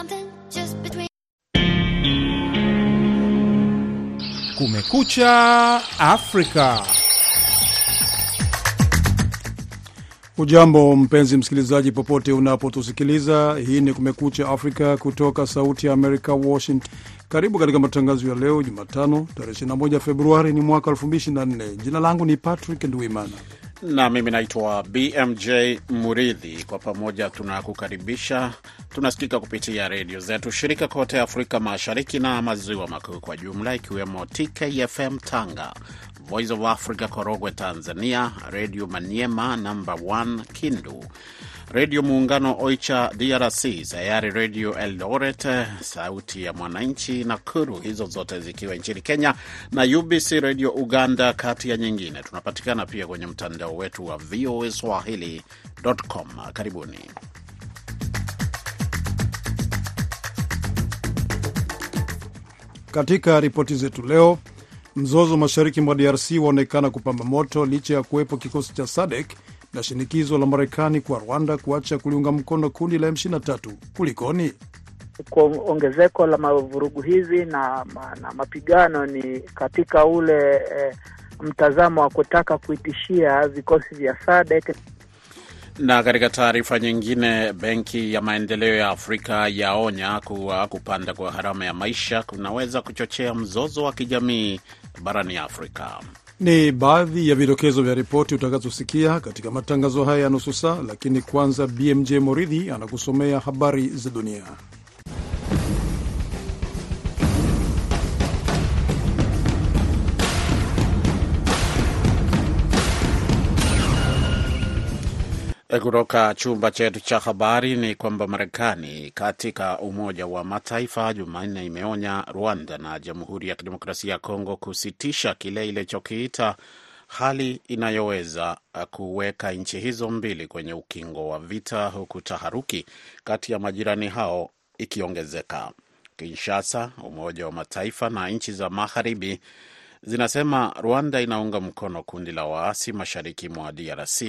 something just between Kumekucha Afrika. Ujambo mpenzi msikilizaji, popote unapotusikiliza. Hii ni Kumekucha Afrika kutoka Sauti ya Amerika, Washington. Karibu katika matangazo ya leo Jumatano, tarehe 21 Februari ni mwaka 2024. Jina langu ni Patrick Ndwimana na mimi naitwa BMJ Muridhi. Kwa pamoja tunakukaribisha. Tunasikika kupitia redio zetu shirika kote Afrika Mashariki na Maziwa Makuu kwa jumla, ikiwemo TKFM Tanga, Voice of Africa Korogwe Tanzania, Redio Maniema namba 1 Kindu, Redio Muungano Oicha DRC, Sayari Redio Eldoret, Sauti ya Mwananchi Nakuru, hizo zote zikiwa nchini Kenya, na UBC Redio Uganda, kati ya nyingine. Tunapatikana pia kwenye mtandao wetu wa VOA Swahili.com. Karibuni. Katika ripoti zetu leo, mzozo mashariki mwa DRC waonekana kupamba moto licha ya kuwepo kikosi cha SADC na shinikizo la Marekani kwa Rwanda kuacha kuliunga mkono kundi la M23. Kulikoni? Kwa ongezeko la mavurugu hizi na, na mapigano ni katika ule eh, mtazamo wa kutaka kuitishia vikosi vya SADC. Na katika taarifa nyingine, Benki ya Maendeleo ya Afrika yaonya kuwa kupanda kwa gharama ya maisha kunaweza kuchochea mzozo wa kijamii barani Afrika. Ni baadhi ya vidokezo vya ripoti utakazosikia katika matangazo haya ya nusu saa, lakini kwanza BMJ Moridhi anakusomea habari za dunia. Kutoka chumba chetu cha habari ni kwamba Marekani katika Umoja wa Mataifa Jumanne imeonya Rwanda na Jamhuri ya Kidemokrasia ya Kongo kusitisha kile ilichokiita hali inayoweza kuweka nchi hizo mbili kwenye ukingo wa vita, huku taharuki kati ya majirani hao ikiongezeka. Kinshasa, Umoja wa Mataifa na nchi za magharibi zinasema Rwanda inaunga mkono kundi la waasi mashariki mwa DRC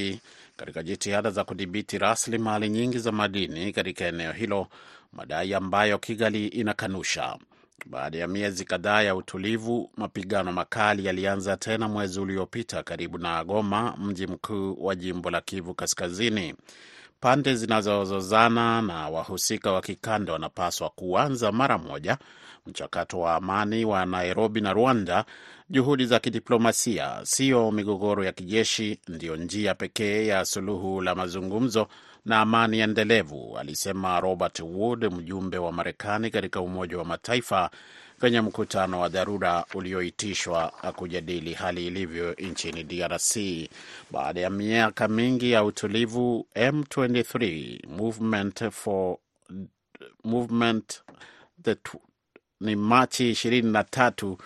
katika jitihada za kudhibiti rasilimali nyingi za madini katika eneo hilo, madai ambayo Kigali inakanusha. Baada ya miezi kadhaa ya utulivu, mapigano makali yalianza tena mwezi uliopita karibu na Goma, mji mkuu wa jimbo la Kivu Kaskazini. Pande zinazozozana na wahusika wa kikanda wanapaswa kuanza mara moja mchakato wa amani wa Nairobi na Rwanda. Juhudi za kidiplomasia, sio migogoro ya kijeshi, ndiyo njia pekee ya suluhu la mazungumzo na amani endelevu, alisema Robert Wood, mjumbe wa Marekani katika Umoja wa Mataifa kwenye mkutano wa dharura ulioitishwa kujadili hali ilivyo nchini DRC. Baada ya miaka mingi ya utulivu, M23 Movement for Movement the ni Machi 23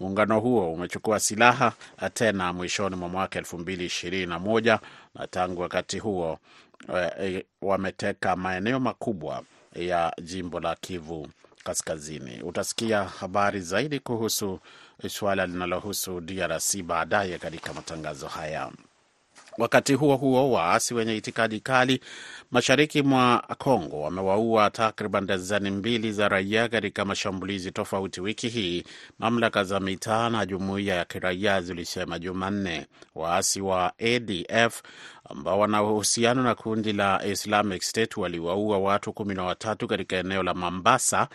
muungano huo umechukua silaha tena mwishoni mwa mwaka 2021 na tangu wakati huo e, wameteka maeneo makubwa ya jimbo la Kivu Kaskazini. Utasikia habari zaidi kuhusu suala linalohusu DRC baadaye katika matangazo haya. Wakati huo huo, waasi wenye itikadi kali mashariki mwa Kongo wamewaua takriban dazani mbili za raia katika mashambulizi tofauti wiki hii, mamlaka za mitaa na jumuiya ya kiraia zilisema Jumanne. Waasi wa ADF ambao wana uhusiano na kundi la Islamic State waliwaua watu kumi na watatu katika eneo la Mambasa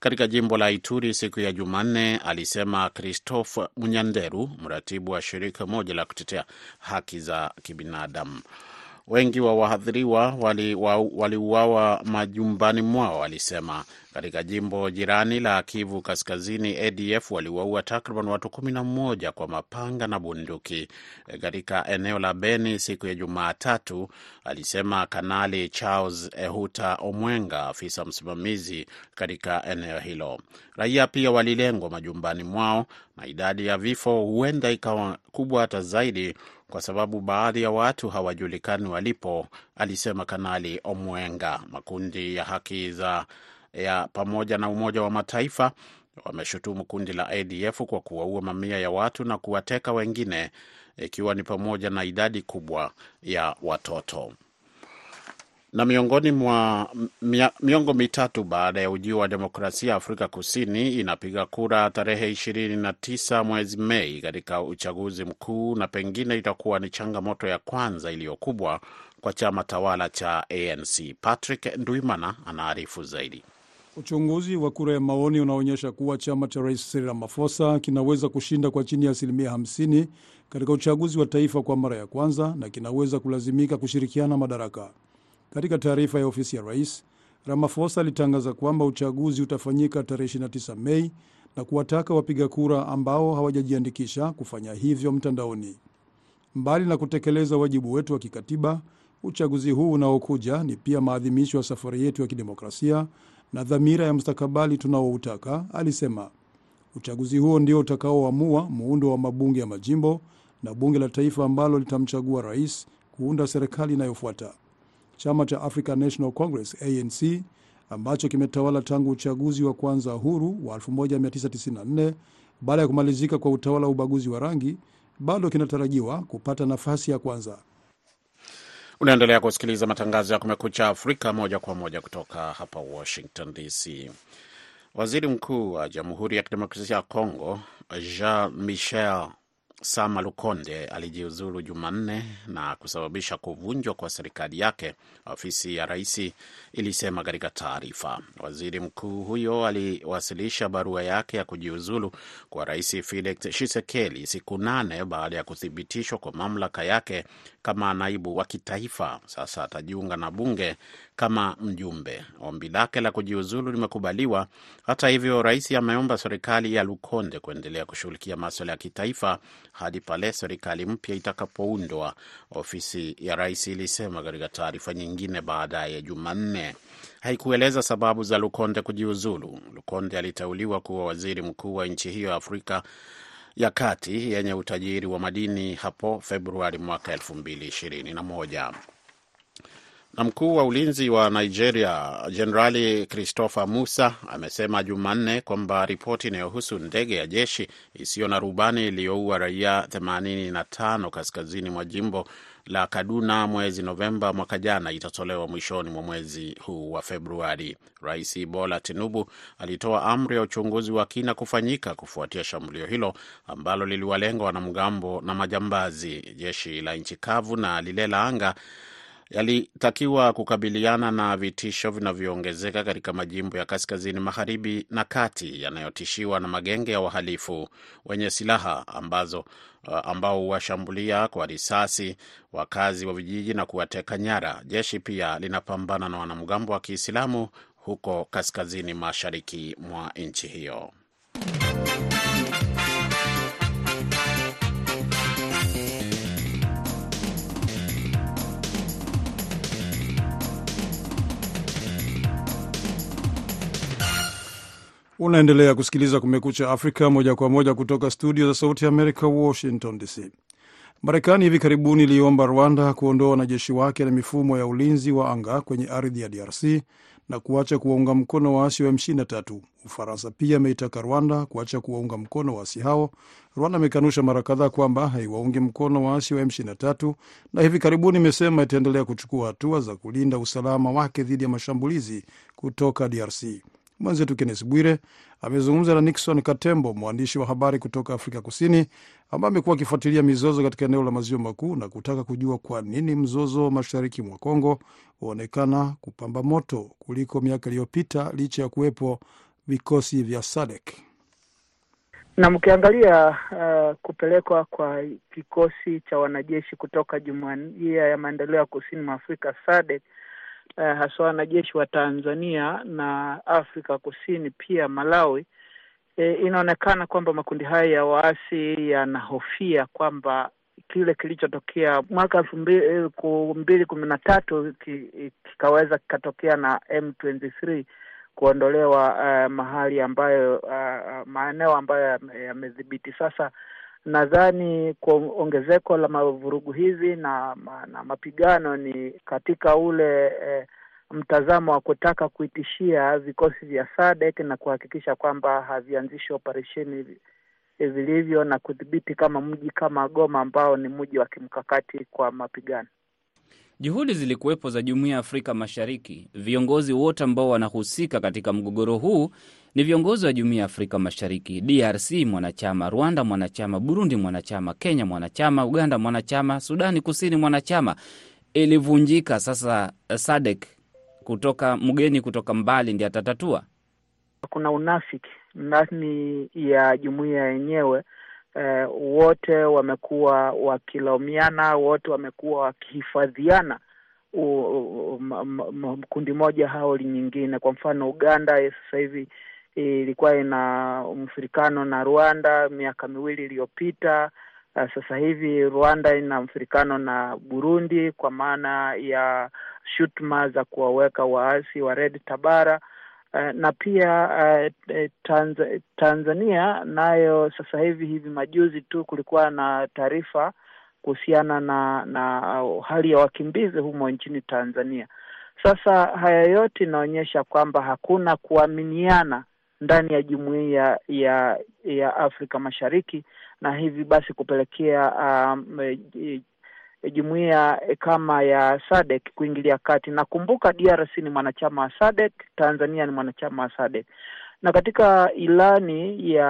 katika jimbo la Ituri siku ya Jumanne, alisema Christophe Munyanderu, mratibu wa shirika moja la kutetea haki za kibinadamu. Wengi wa wahadhiriwa waliuawa wali majumbani mwao, alisema. Katika jimbo jirani la Kivu Kaskazini, ADF waliwaua takriban watu kumi na mmoja kwa mapanga na bunduki katika eneo la Beni siku ya Jumatatu, alisema Kanali Charles Ehuta Omwenga, afisa msimamizi katika eneo hilo. Raia pia walilengwa majumbani mwao na idadi ya vifo huenda ikawa kubwa hata zaidi kwa sababu baadhi ya watu hawajulikani walipo, alisema Kanali Omwenga. Makundi ya haki za ya pamoja na Umoja wa Mataifa wameshutumu kundi la ADF kwa kuwaua mamia ya watu na kuwateka wengine, ikiwa ni pamoja na idadi kubwa ya watoto. Na miongoni mwa miongo mitatu baada ya ujio wa demokrasia Afrika Kusini inapiga kura tarehe ishirini na tisa mwezi Mei katika uchaguzi mkuu, na pengine itakuwa ni changamoto ya kwanza iliyokubwa kwa chama tawala cha ANC. Patrick Ndwimana anaarifu zaidi. Uchunguzi wa kura ya maoni unaonyesha kuwa chama cha rais Cyril Ramaphosa kinaweza kushinda kwa chini ya asilimia 50 katika uchaguzi wa taifa kwa mara ya kwanza na kinaweza kulazimika kushirikiana madaraka. Katika taarifa ya ofisi ya rais, Ramaphosa alitangaza kwamba uchaguzi utafanyika tarehe 29 Mei na kuwataka wapiga kura ambao hawajajiandikisha kufanya hivyo mtandaoni. Mbali na kutekeleza wajibu wetu wa kikatiba, uchaguzi huu unaokuja ni pia maadhimisho ya safari yetu ya kidemokrasia na dhamira ya mustakabali tunaoutaka, alisema. Uchaguzi huo ndio utakaoamua muundo wa mabunge ya majimbo na bunge la taifa ambalo litamchagua rais kuunda serikali inayofuata. Chama cha African National Congress ANC ambacho kimetawala tangu uchaguzi wa kwanza huru wa 1994 baada ya kumalizika kwa utawala wa ubaguzi wa rangi bado kinatarajiwa kupata nafasi ya kwanza. Unaendelea kusikiliza matangazo ya Kumekucha Afrika moja kwa moja kutoka hapa Washington DC. Waziri Mkuu wa Jamhuri ya Kidemokrasia ya Kongo Jean Michel Sama Lukonde alijiuzulu Jumanne na kusababisha kuvunjwa kwa serikali yake, ofisi ya rais ilisema katika taarifa. Waziri mkuu huyo aliwasilisha barua yake ya kujiuzulu kwa Rais Felix Tshisekedi siku nane baada ya kuthibitishwa kwa mamlaka yake kama naibu wa kitaifa. Sasa atajiunga na bunge kama mjumbe. Ombi lake la kujiuzulu limekubaliwa. Hata hivyo, rais ameomba serikali ya Lukonde kuendelea kushughulikia maswala ya kitaifa hadi pale serikali mpya itakapoundwa, ofisi ya rais ilisema katika taarifa nyingine baadaye Jumanne. Haikueleza sababu za Lukonde kujiuzulu. Lukonde aliteuliwa kuwa waziri mkuu wa nchi hiyo ya Afrika ya kati yenye utajiri wa madini hapo Februari mwaka elfu mbili ishirini na mkuu wa ulinzi wa Nigeria Jenerali Christopher Musa amesema Jumanne kwamba ripoti inayohusu ndege ya jeshi isiyo na rubani iliyoua raia 85 kaskazini mwa jimbo la Kaduna mwezi Novemba mwaka jana itatolewa mwishoni mwa mwezi huu wa Februari. Rais Bola Tinubu alitoa amri ya uchunguzi wa kina kufanyika kufuatia shambulio hilo ambalo liliwalenga wanamgambo na majambazi. Jeshi la nchi kavu na lile la anga yalitakiwa kukabiliana na vitisho vinavyoongezeka katika majimbo ya kaskazini magharibi na kati yanayotishiwa na magenge ya wahalifu wenye silaha ambazo ambao huwashambulia kwa risasi wakazi wa vijiji na kuwateka nyara. Jeshi pia linapambana na wanamgambo wa Kiislamu huko kaskazini mashariki mwa nchi hiyo. Unaendelea kusikiliza Kumekucha Afrika moja kwa moja kutoka studio za Sauti ya Amerika, Washington DC. Marekani hivi karibuni iliomba Rwanda kuondoa wanajeshi wake na mifumo ya ulinzi wa anga kwenye ardhi ya DRC na kuacha kuwaunga mkono waasi wa M23. Ufaransa pia ameitaka Rwanda kuacha kuwaunga mkono waasi hao. Rwanda amekanusha mara kadhaa kwamba haiwaungi mkono waasi wa M23 na hivi karibuni imesema itaendelea kuchukua hatua za kulinda usalama wake dhidi ya mashambulizi kutoka DRC. Mwenzetu Kennes Bwire amezungumza na Nixon Katembo, mwandishi wa habari kutoka Afrika Kusini, ambaye amekuwa akifuatilia mizozo katika eneo la maziwa makuu na kutaka kujua kwa nini mzozo mashariki mwa Kongo huonekana kupamba moto kuliko miaka iliyopita licha ya kuwepo vikosi vya SADC. Na mkiangalia uh, kupelekwa kwa kikosi cha wanajeshi kutoka Jumuiya ya Maendeleo ya Kusini mwa Afrika SADC Uh, haswa wanajeshi wa Tanzania na Afrika Kusini pia Malawi. eh, inaonekana kwamba makundi haya ya waasi yanahofia kwamba kile kilichotokea mwaka elfu mbili kumi na tatu kikaweza kikatokea na M23 kuondolewa uh, mahali ambayo uh, maeneo ambayo yamedhibiti sasa nadhani kwa ongezeko la mavurugu hizi na, na mapigano ni katika ule e, mtazamo wa kutaka kuitishia vikosi vya SADC na kuhakikisha kwamba havianzishi operesheni vilivyo na kudhibiti kama mji kama Goma ambao ni mji wa kimkakati kwa mapigano. Juhudi zilikuwepo za Jumuiya ya Afrika Mashariki. Viongozi wote ambao wanahusika katika mgogoro huu ni viongozi wa Jumuiya ya Afrika Mashariki. DRC mwanachama, Rwanda mwanachama, Burundi mwanachama, Kenya mwanachama, Uganda mwanachama, Sudani Kusini mwanachama. Ilivunjika. Sasa SADC kutoka mgeni kutoka mbali ndi atatatua. Kuna unafiki ndani ya jumuiya yenyewe. Eh, wote wamekuwa wakilaumiana, wote wamekuwa wakihifadhiana kundi moja hao nyingine. Kwa mfano Uganda sasa hivi ilikuwa ina mfirikano na Rwanda miaka miwili iliyopita. Uh, sasa hivi Rwanda ina mfirikano na Burundi kwa maana ya shutuma za kuwaweka waasi wa Red Tabara. Uh, na pia uh, Tanz Tanzania nayo sasa hivi hivi majuzi tu kulikuwa na taarifa kuhusiana na na hali ya wakimbizi humo nchini Tanzania. Sasa haya yote inaonyesha kwamba hakuna kuaminiana ndani ya jumuiya ya ya Afrika Mashariki na hivi basi kupelekea um, jumuiya kama ya SADC kuingilia kati. Nakumbuka DRC ni mwanachama wa SADC, Tanzania ni mwanachama wa SADC, na katika ilani ya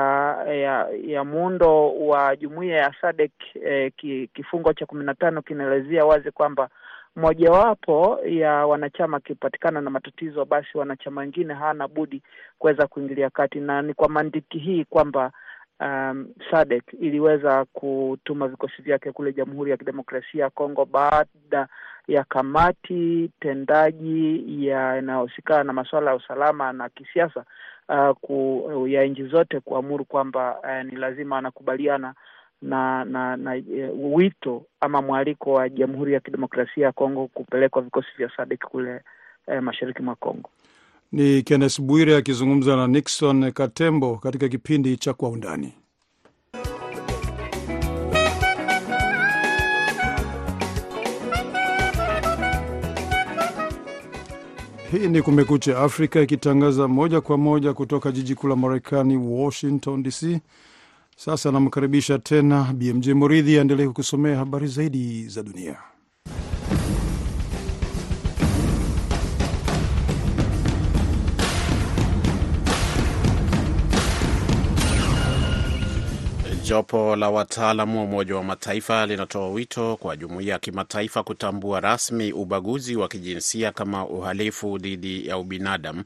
ya ya muundo wa jumuiya ya SADC eh, kifungo cha kumi na tano kinaelezea wazi kwamba mojawapo ya wanachama akipatikana na matatizo, basi wanachama wengine hawana budi kuweza kuingilia kati, na ni kwa mantiki hii kwamba um, SADC iliweza kutuma vikosi vyake kule Jamhuri ya Kidemokrasia ya Kongo baada ya kamati tendaji yanayohusikana na masuala ya usalama na kisiasa uh, ku, ya nchi zote kuamuru kwamba uh, ni lazima anakubaliana na na na uh, wito ama mwaliko wa Jamhuri ya Kidemokrasia ya Kongo kupelekwa vikosi vya SADC kule uh, mashariki mwa Kongo. Ni Kennes Bwire akizungumza na Nixon Katembo katika kipindi cha Kwa Undani. Hii ni Kumekucha Afrika ikitangaza moja kwa moja kutoka jiji kuu la Marekani, Washington DC. Sasa namkaribisha tena BMJ Moridhi aendelee kukusomea habari zaidi za dunia. Jopo la wataalamu wa Umoja wa Mataifa linatoa wito kwa jumuiya ya kimataifa kutambua rasmi ubaguzi wa kijinsia kama uhalifu dhidi ya ubinadamu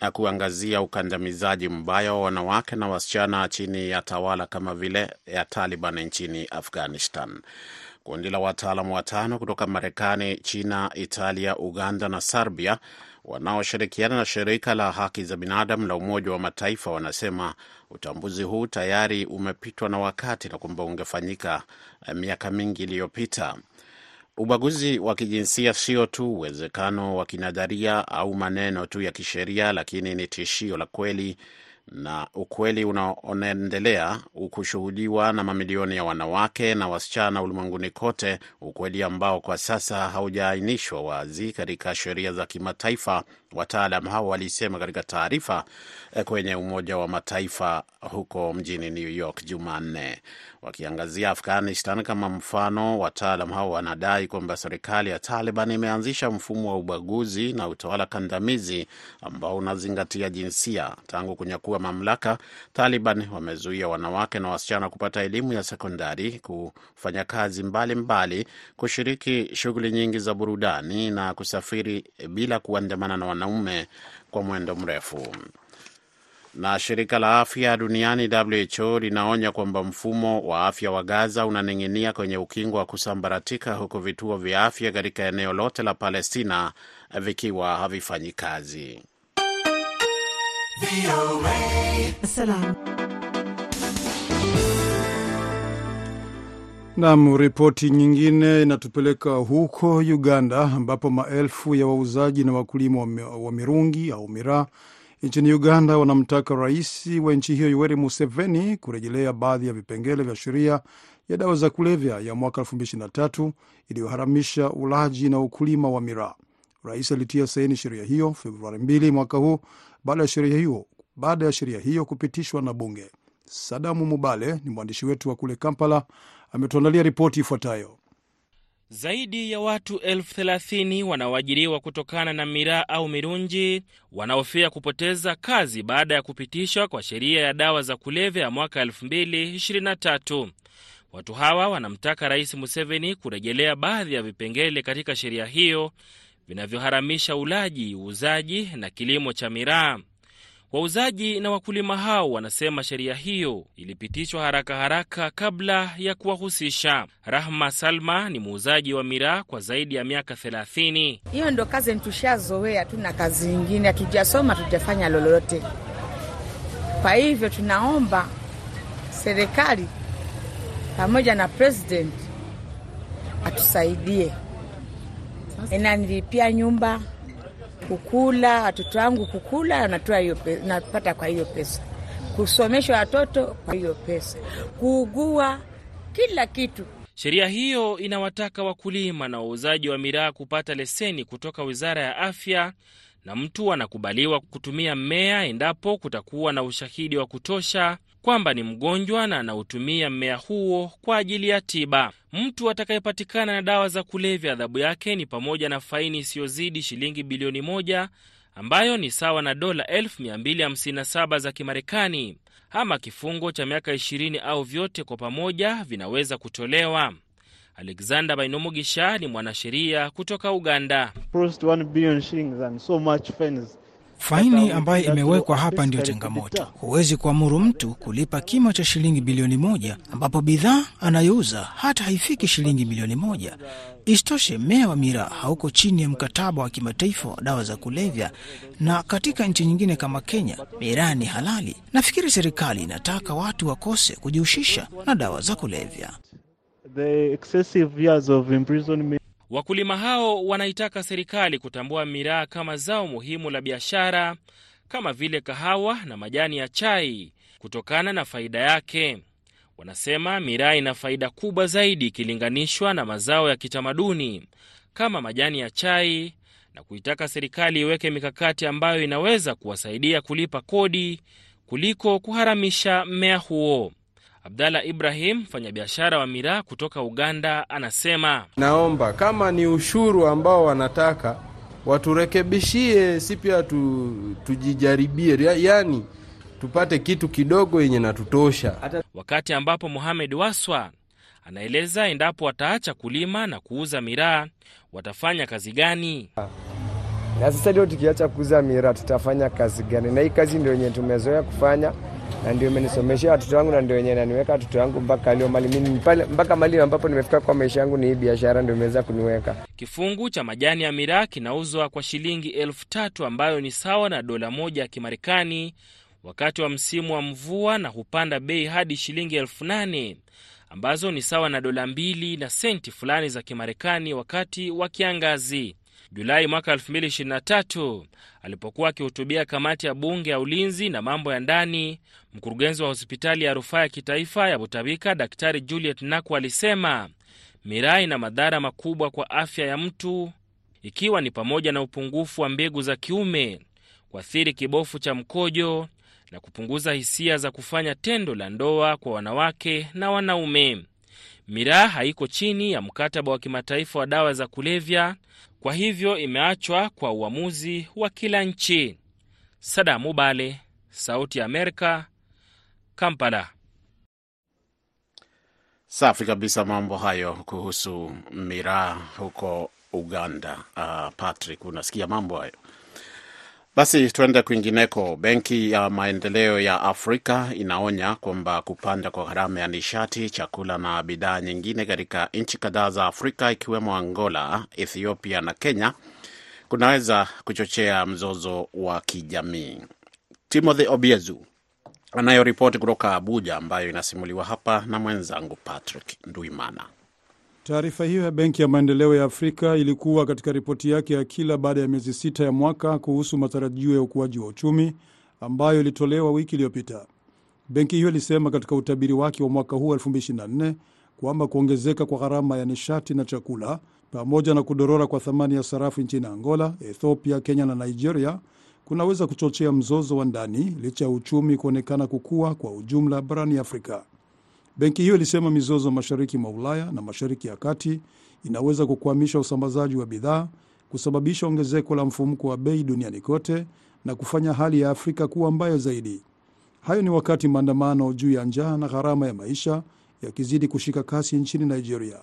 na kuangazia ukandamizaji mbaya wa wanawake na wasichana chini ya tawala kama vile ya Taliban nchini Afghanistan. Kundi la wataalamu watano kutoka Marekani, China, Italia, Uganda na Serbia wanaoshirikiana na shirika la haki za binadamu la Umoja wa Mataifa wanasema utambuzi huu tayari umepitwa na wakati na kwamba ungefanyika miaka mingi iliyopita. Ubaguzi wa kijinsia sio tu uwezekano wa kinadharia au maneno tu ya kisheria, lakini ni tishio la kweli na ukweli unaoendelea kushuhudiwa na mamilioni ya wanawake na wasichana ulimwenguni kote, ukweli ambao kwa sasa haujaainishwa wazi katika sheria za kimataifa, wataalam hao walisema katika taarifa kwenye Umoja wa Mataifa huko mjini New York Jumanne, wakiangazia Afghanistan kama mfano. Wataalam hao wanadai kwamba serikali ya Taliban imeanzisha mfumo wa ubaguzi na utawala kandamizi ambao unazingatia jinsia. Tangu kunyakua mamlaka, Taliban wamezuia wanawake na wasichana kupata elimu ya sekondari, kufanya kazi mbalimbali mbali, kushiriki shughuli nyingi za burudani na kusafiri bila kuandamana na wanaume kwa mwendo mrefu. Na shirika la afya duniani WHO linaonya kwamba mfumo wa afya wa Gaza unaning'inia kwenye ukingo wa kusambaratika, huku vituo vya afya katika eneo lote la Palestina vikiwa havifanyi kazi. Nam, ripoti nyingine inatupeleka huko Uganda ambapo maelfu ya wauzaji na wakulima wa mirungi au miraa nchini Uganda wanamtaka rais wa nchi hiyo Yoweri Museveni kurejelea baadhi ya vipengele vya sheria ya dawa za kulevya ya mwaka 2023 iliyoharamisha ulaji na ukulima wa miraa. Rais alitia saini sheria hiyo Februari 2 mwaka huu baada ya sheria hiyo baada ya sheria hiyo kupitishwa na bunge. Sadamu Mubale ni mwandishi wetu wa kule Kampala, ametuandalia ripoti ifuatayo. Zaidi ya watu elfu thelathini wanaoajiriwa kutokana na miraa au mirunji wanaofia kupoteza kazi baada ya kupitishwa kwa sheria ya dawa za kulevya ya mwaka 2023. Watu hawa wanamtaka Rais Museveni kurejelea baadhi ya vipengele katika sheria hiyo vinavyoharamisha ulaji, uuzaji na kilimo cha miraa. Wauzaji na wakulima hao wanasema sheria hiyo ilipitishwa haraka haraka kabla ya kuwahusisha. Rahma Salma ni muuzaji wa miraa kwa zaidi ya miaka 30. Hiyo ndo kazi tushazoea, tuna kazi nyingine, hatujasoma, hatujafanya lolote. Kwa hivyo tunaomba serikali pamoja na president atusaidie, inanilipia nyumba kukula watoto wangu kukula, natoa hiyo pesa, napata kwa hiyo pesa, kusomesha watoto kwa hiyo pesa, kuugua, kila kitu. Sheria hiyo inawataka wakulima na wauzaji wa miraa kupata leseni kutoka Wizara ya Afya, na mtu anakubaliwa kutumia mmea endapo kutakuwa na ushahidi wa kutosha kwamba ni mgonjwa na anautumia mmea huo kwa ajili ya tiba. Mtu atakayepatikana na dawa za kulevya, adhabu yake ni pamoja na faini isiyozidi shilingi bilioni moja ambayo ni sawa na dola 257 za Kimarekani, ama kifungo cha miaka 20 au vyote kwa pamoja vinaweza kutolewa. Alexander Bainomugisha ni mwanasheria kutoka Uganda. Faini ambayo imewekwa hapa ndiyo changamoto. Huwezi kuamuru mtu kulipa kima cha shilingi bilioni moja ambapo bidhaa anayouza hata haifiki shilingi milioni moja. Isitoshe, mmea wa miraa hauko chini ya mkataba wa kimataifa wa dawa za kulevya, na katika nchi nyingine kama Kenya miraa ni halali. Nafikiri serikali inataka watu wakose kujihusisha na dawa za kulevya. Wakulima hao wanaitaka serikali kutambua miraa kama zao muhimu la biashara kama vile kahawa na majani ya chai kutokana na faida yake. Wanasema miraa ina faida kubwa zaidi ikilinganishwa na mazao ya kitamaduni kama majani ya chai, na kuitaka serikali iweke mikakati ambayo inaweza kuwasaidia kulipa kodi kuliko kuharamisha mmea huo. Abdalla Ibrahim, mfanyabiashara wa miraa kutoka Uganda, anasema naomba kama ni ushuru ambao wanataka waturekebishie, si pia tu, tujijaribie, yaani tupate kitu kidogo yenye natutosha. Wakati ambapo Mohamed Waswa anaeleza endapo wataacha kulima na kuuza miraa watafanya kazi gani? Na sasa ndio tukiacha kuuza miraa tutafanya kazi gani? Na hii kazi ndio yenye tumezoea kufanya na ndio imenisomeshea watoto wangu na ndio wenyewe naniweka watoto wangu mpaka leo mali mimi mpaka mali ambapo nimefika kwa maisha yangu, ni hii biashara ndio imeweza kuniweka. Kifungu cha majani ya miraa kinauzwa kwa shilingi elfu tatu ambayo ni sawa na dola moja ya Kimarekani wakati wa msimu wa mvua, na hupanda bei hadi shilingi elfu nane ambazo ni sawa na dola mbili na senti fulani za Kimarekani wakati wa kiangazi. Julai mwaka 2023 alipokuwa akihutubia kamati ya bunge ya ulinzi na mambo ya ndani, mkurugenzi wa hospitali ya rufaa ya kitaifa ya Butabika Daktari Juliet Naku alisema miraa ina madhara makubwa kwa afya ya mtu, ikiwa ni pamoja na upungufu wa mbegu za kiume, kuathiri kibofu cha mkojo na kupunguza hisia za kufanya tendo la ndoa kwa wanawake na wanaume. Miraa haiko chini ya mkataba wa kimataifa wa dawa za kulevya, kwa hivyo imeachwa kwa uamuzi wa kila nchi. Sadamu Bale, Sauti ya Amerika, Kampala. Safi kabisa, mambo hayo kuhusu miraa huko Uganda. Uh, Patrick, unasikia mambo hayo? Basi tuende kwingineko. Benki ya Maendeleo ya Afrika inaonya kwamba kupanda kwa gharama ya nishati, chakula na bidhaa nyingine katika nchi kadhaa za Afrika ikiwemo Angola, Ethiopia na Kenya kunaweza kuchochea mzozo wa kijamii. Timothy Obiezu anayoripoti kutoka Abuja, ambayo inasimuliwa hapa na mwenzangu Patrick Nduimana. Taarifa hiyo ya Benki ya Maendeleo ya Afrika ilikuwa katika ripoti yake ya kila baada ya miezi sita ya mwaka kuhusu matarajio ya ukuaji wa uchumi ambayo ilitolewa wiki iliyopita. Benki hiyo ilisema katika utabiri wake wa mwaka huu 2024 kwamba kuongezeka kwa gharama ya nishati na chakula pamoja na kudorora kwa thamani ya sarafu nchini Angola, Ethiopia, Kenya na Nigeria kunaweza kuchochea mzozo wa ndani licha ya uchumi kuonekana kukua kwa ujumla barani Afrika. Benki hiyo ilisema mizozo mashariki mwa Ulaya na mashariki ya kati inaweza kukwamisha usambazaji wa bidhaa, kusababisha ongezeko la mfumuko wa bei duniani kote na kufanya hali ya Afrika kuwa mbaya zaidi. Hayo ni wakati maandamano juu ya njaa na gharama ya maisha yakizidi kushika kasi nchini Nigeria.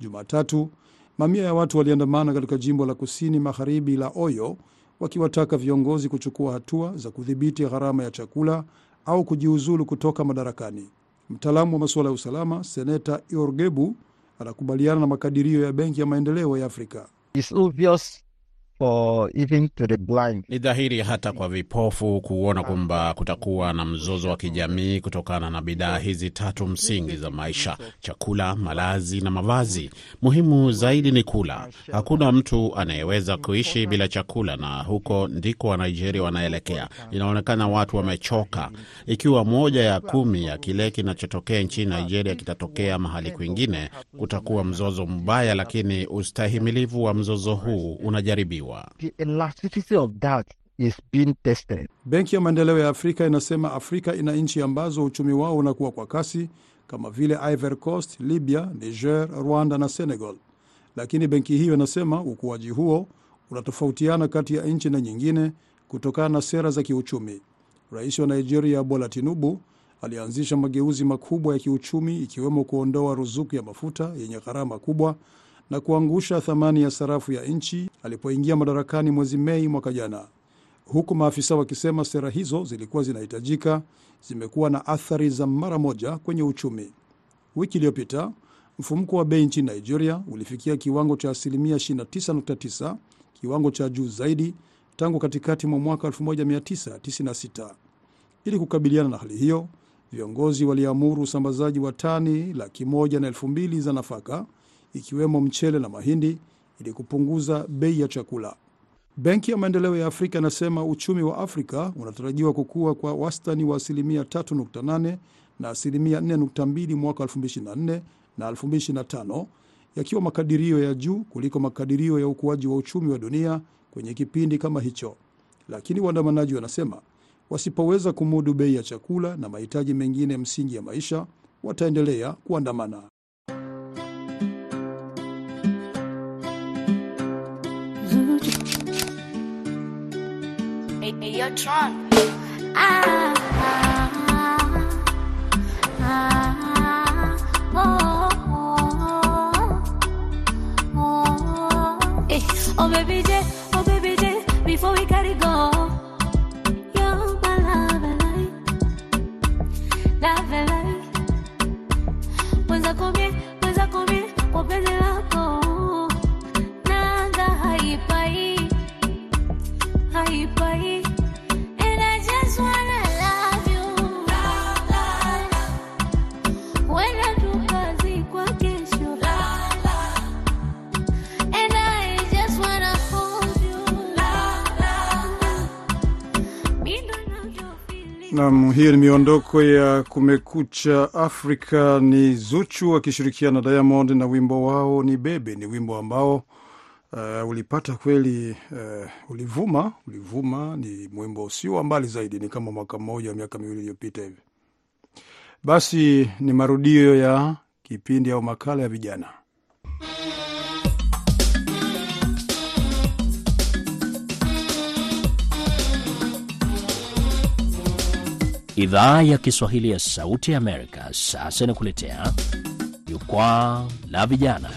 Jumatatu, mamia ya watu waliandamana katika jimbo la kusini magharibi la Oyo wakiwataka viongozi kuchukua hatua za kudhibiti gharama ya chakula au kujiuzulu kutoka madarakani. Mtaalamu wa masuala ya usalama Seneta Iorgebu anakubaliana na makadirio ya Benki ya Maendeleo ya Afrika. It's for even to the blind. Ni dhahiri hata kwa vipofu kuona kwamba kutakuwa na mzozo wa kijamii kutokana na bidhaa hizi tatu msingi za maisha: chakula, malazi na mavazi. Muhimu zaidi ni kula. Hakuna mtu anayeweza kuishi bila chakula, na huko ndiko wa Nigeria wanaelekea. Inaonekana watu wamechoka. Ikiwa moja ya kumi ya kile kinachotokea nchini Nigeria kitatokea mahali kwingine, kutakuwa mzozo mbaya, lakini ustahimilivu wa mzozo huu unajaribiwa. The elasticity of that is being tested. Benki ya Maendeleo ya Afrika inasema Afrika ina nchi ambazo uchumi wao unakuwa kwa kasi kama vile Ivory Coast, Libya, Niger, Rwanda na Senegal, lakini benki hiyo inasema ukuaji huo unatofautiana kati ya nchi na nyingine kutokana na sera za kiuchumi. Rais wa Nigeria Bola Tinubu alianzisha mageuzi makubwa ya kiuchumi ikiwemo kuondoa ruzuku ya mafuta yenye gharama kubwa na kuangusha thamani ya sarafu ya nchi alipoingia madarakani mwezi Mei mwaka jana, huku maafisa wakisema sera hizo zilikuwa zinahitajika, zimekuwa na athari za mara moja kwenye uchumi. Wiki iliyopita mfumuko wa bei nchini Nigeria ulifikia kiwango cha asilimia 29.9, kiwango cha juu zaidi tangu katikati mwa mwaka 1996. Ili kukabiliana na hali hiyo, viongozi waliamuru usambazaji wa tani laki moja na elfu mbili za nafaka ikiwemo mchele na mahindi ili kupunguza bei ya chakula. Benki ya Maendeleo ya Afrika inasema uchumi wa Afrika unatarajiwa kukua kwa wastani wa asilimia 3.8 na asilimia 4.2 mwaka 2024 na 2025, yakiwa makadirio ya juu kuliko makadirio ya ukuaji wa uchumi wa dunia kwenye kipindi kama hicho. Lakini waandamanaji wanasema wasipoweza kumudu bei ya chakula na mahitaji mengine msingi ya maisha, wataendelea kuandamana. Ah, ah, ah, oh, oh, oh. Oh, baby oh, baby before we gotta go. Hiyo ni miondoko ya Kumekucha Afrika. Ni Zuchu akishirikiana na Diamond na wimbo wao ni Bebe. Ni wimbo ambao uh, ulipata kweli uh, ulivuma ulivuma. Ni wimbo sio wa mbali zaidi, ni kama mwaka mmoja wa miaka miwili iliyopita hivi. Basi ni marudio ya kipindi au makala ya vijana. Idhaa ya Kiswahili ya Sauti ya Amerika sasa inakuletea jukwaa la vijana.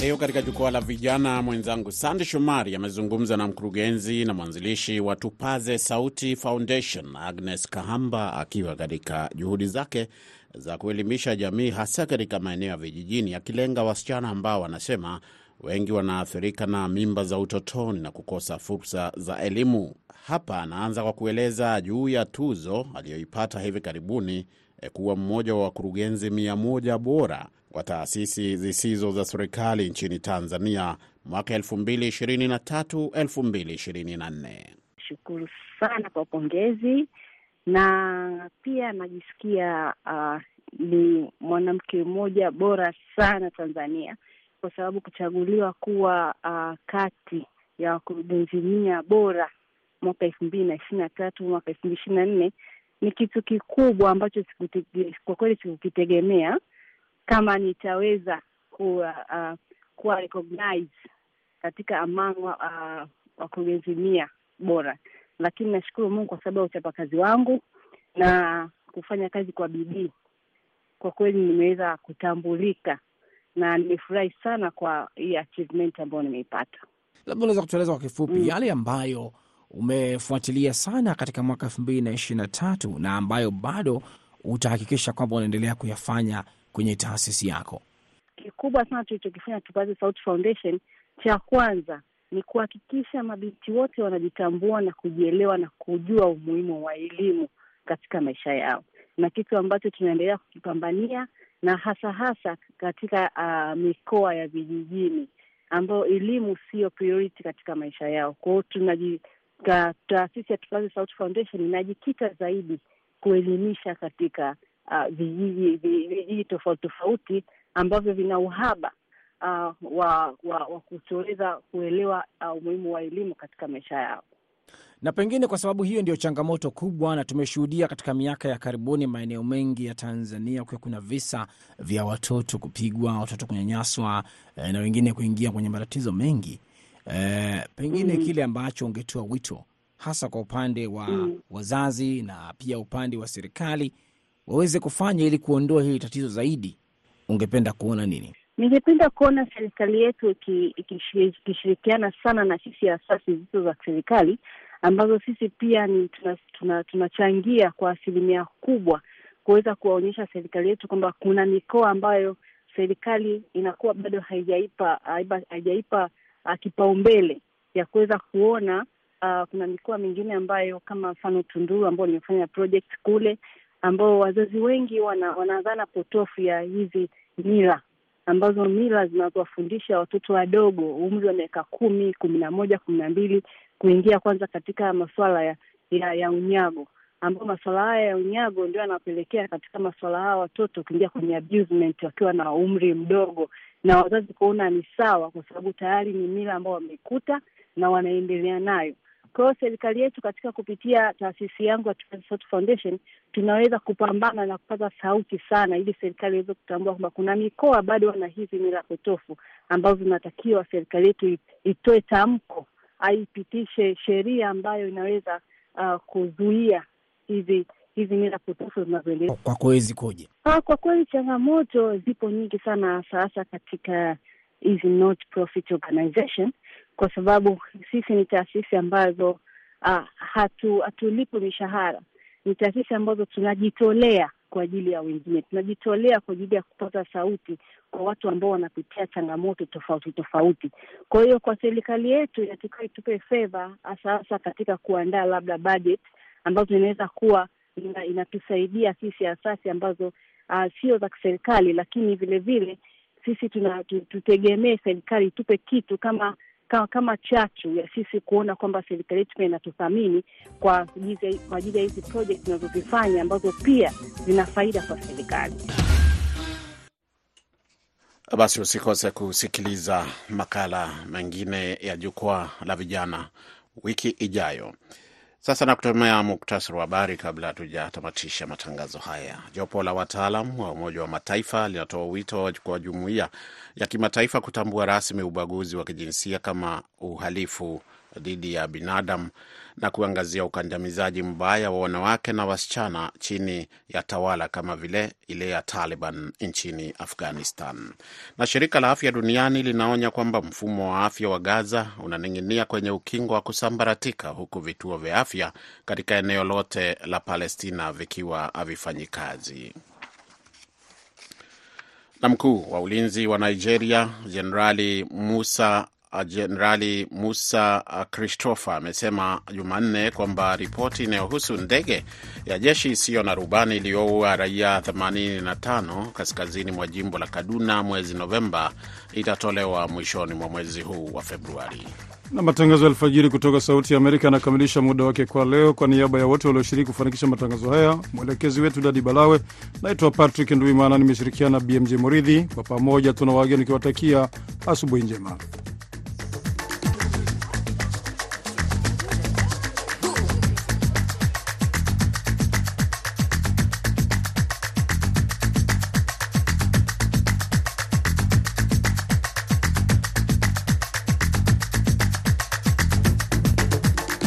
Leo katika jukwaa la vijana, mwenzangu Sande Shomari amezungumza na mkurugenzi na mwanzilishi wa Tupaze Sauti Foundation Agnes Kahamba akiwa katika juhudi zake za kuelimisha jamii hasa katika maeneo ya vijijini, akilenga wasichana ambao wanasema wengi wanaathirika na mimba za utotoni na kukosa fursa za elimu. Hapa anaanza kwa kueleza juu ya tuzo aliyoipata hivi karibuni eh, kuwa mmoja wa wakurugenzi mia moja bora kwa taasisi zisizo za serikali nchini Tanzania mwaka 2023 2024. Shukuru sana kwa pongezi, na pia najisikia uh, ni mwanamke mmoja bora sana Tanzania kwa sababu kuchaguliwa kuwa uh, kati ya wakurugenzi mia bora mwaka elfu mbili na ishirini na tatu mwaka elfu mbili ishirini na nne ni kitu kikubwa ambacho kwa kweli sikukitegemea kama nitaweza kuwa, uh, kuwa recognize katika among uh, wakurugenzi mia bora, lakini nashukuru Mungu kwa sababu ya uchapakazi wangu na kufanya kazi kwa bidii. Kwa kweli nimeweza kutambulika na nimefurahi sana kwa hii achievement ambayo nimeipata. Labda unaweza kutueleza kwa kifupi Mm. yale ambayo umefuatilia sana katika mwaka elfu mbili na ishirini na tatu na ambayo bado utahakikisha kwamba unaendelea kuyafanya kwenye taasisi yako. Kikubwa sana tulichokifanya Tupaze Sauti Foundation, cha kwanza ni kuhakikisha mabinti wote wanajitambua na kujielewa na kujua umuhimu wa elimu katika maisha yao, na kitu ambacho tunaendelea kukipambania na hasa hasa katika uh, mikoa ya vijijini ambayo elimu siyo priority katika maisha yao. Kwa hiyo taasisi ya Tupaze Sauti Foundation inajikita zaidi kuelimisha katika uh, vijiji vijiji tofauti tofauti ambavyo vina uhaba uh, wa, wa, wa kutoweza kuelewa uh, umuhimu wa elimu katika maisha yao. na pengine kwa sababu hiyo ndio changamoto kubwa, na tumeshuhudia katika miaka ya karibuni maeneo mengi ya Tanzania kukiwa kuna visa vya watoto kupigwa, watoto kunyanyaswa eh, na wengine kuingia kwenye matatizo mengi eh, pengine Mm. kile ambacho ungetoa wito hasa kwa upande wa Mm. wazazi na pia upande wa serikali waweze kufanya ili kuondoa hili tatizo zaidi, ungependa kuona nini? Ningependa kuona serikali yetu iki- iki ikishirikiana sana na sisi asasi zisizo za serikali ambazo sisi pia ni tunachangia tuna, tuna kwa asilimia kubwa kuweza kuwaonyesha serikali yetu kwamba kuna mikoa ambayo serikali inakuwa bado haijaipa haijaipa uh, kipaumbele ya kuweza kuona uh, kuna mikoa mingine ambayo kama mfano Tunduru ambao nimefanya project kule ambao wazazi wengi wana, wanadhana potofu ya hizi mila ambazo mila zinazowafundisha watoto wadogo umri wa miaka kumi kumi na moja kumi na mbili kuingia kwanza katika masuala ya, ya, ya unyago ambao masuala haya ya unyago ndio yanawapelekea katika masuala haya watoto kuingia kwenye abusement wakiwa na umri mdogo, na wazazi kuona ni sawa, kwa sababu tayari ni mila ambao wameikuta na wanaendelea nayo. Kwa hiyo serikali yetu katika kupitia taasisi yangu ya Foundation tunaweza kupambana na kupata sauti sana, ili serikali iweze kutambua kwamba kuna mikoa bado wana hizi mila potofu ambazo zinatakiwa serikali yetu itoe tamko, aipitishe sheria ambayo inaweza uh, kuzuia hizi hizi mila potofu zinazoendelea. Kwa kweli zikoje? Ah, kwa kweli changamoto zipo nyingi sana hasa hasa katika hizi not profit organization, kwa sababu sisi ni taasisi ambazo ah, hatu hatulipo mishahara. Ni taasisi ambazo tunajitolea kwa ajili ya wengine, tunajitolea kwa ajili ya kupata sauti kwa watu ambao wanapitia changamoto tofauti tofauti. Kwa hiyo kwa serikali yetu inatakiwa itupe fedha hasa hasa katika kuandaa labda budget ambazo inaweza kuwa ina, inatusaidia sisi asasi ambazo uh, sio za kiserikali, lakini vile vile sisi tutegemee serikali itupe kitu kama kama, kama chachu ya sisi kuona kwamba serikali yetu pia inatuthamini kwa ajili ya hizi project zinazozifanya ambazo pia zina faida kwa serikali. Basi usikose kusikiliza makala mengine ya jukwaa la vijana wiki ijayo. Sasa nakutomea muktasari wa habari kabla hatujatamatisha matangazo haya. Jopo la wataalam wa Umoja wa Mataifa linatoa wito kwa jumuiya ya kimataifa kutambua rasmi ubaguzi wa kijinsia kama uhalifu dhidi ya binadamu na kuangazia ukandamizaji mbaya wa wanawake na wasichana chini ya tawala kama vile ile ya Taliban nchini Afghanistan. Na shirika la afya duniani linaonya kwamba mfumo wa afya wa Gaza unaning'inia kwenye ukingo wa kusambaratika, huku vituo vya afya katika eneo lote la Palestina vikiwa havifanyi kazi. Na mkuu wa ulinzi wa Nigeria Jenerali Musa Jenerali Musa Christopher amesema Jumanne kwamba ripoti inayohusu ndege ya jeshi isiyo na rubani iliyoua raia 85 kaskazini mwa jimbo la Kaduna mwezi Novemba itatolewa mwishoni mwa mwezi huu wa Februari. Na matangazo ya alfajiri kutoka Sauti ya Amerika yanakamilisha muda wake kwa leo. Kwa niaba ya wote walioshiriki kufanikisha matangazo haya, mwelekezi wetu Dadi Balawe, naitwa Patrick Nduimana, nimeshirikiana BMJ Moridhi. Kwa pamoja tuna wageni nikiwatakia asubuhi njema.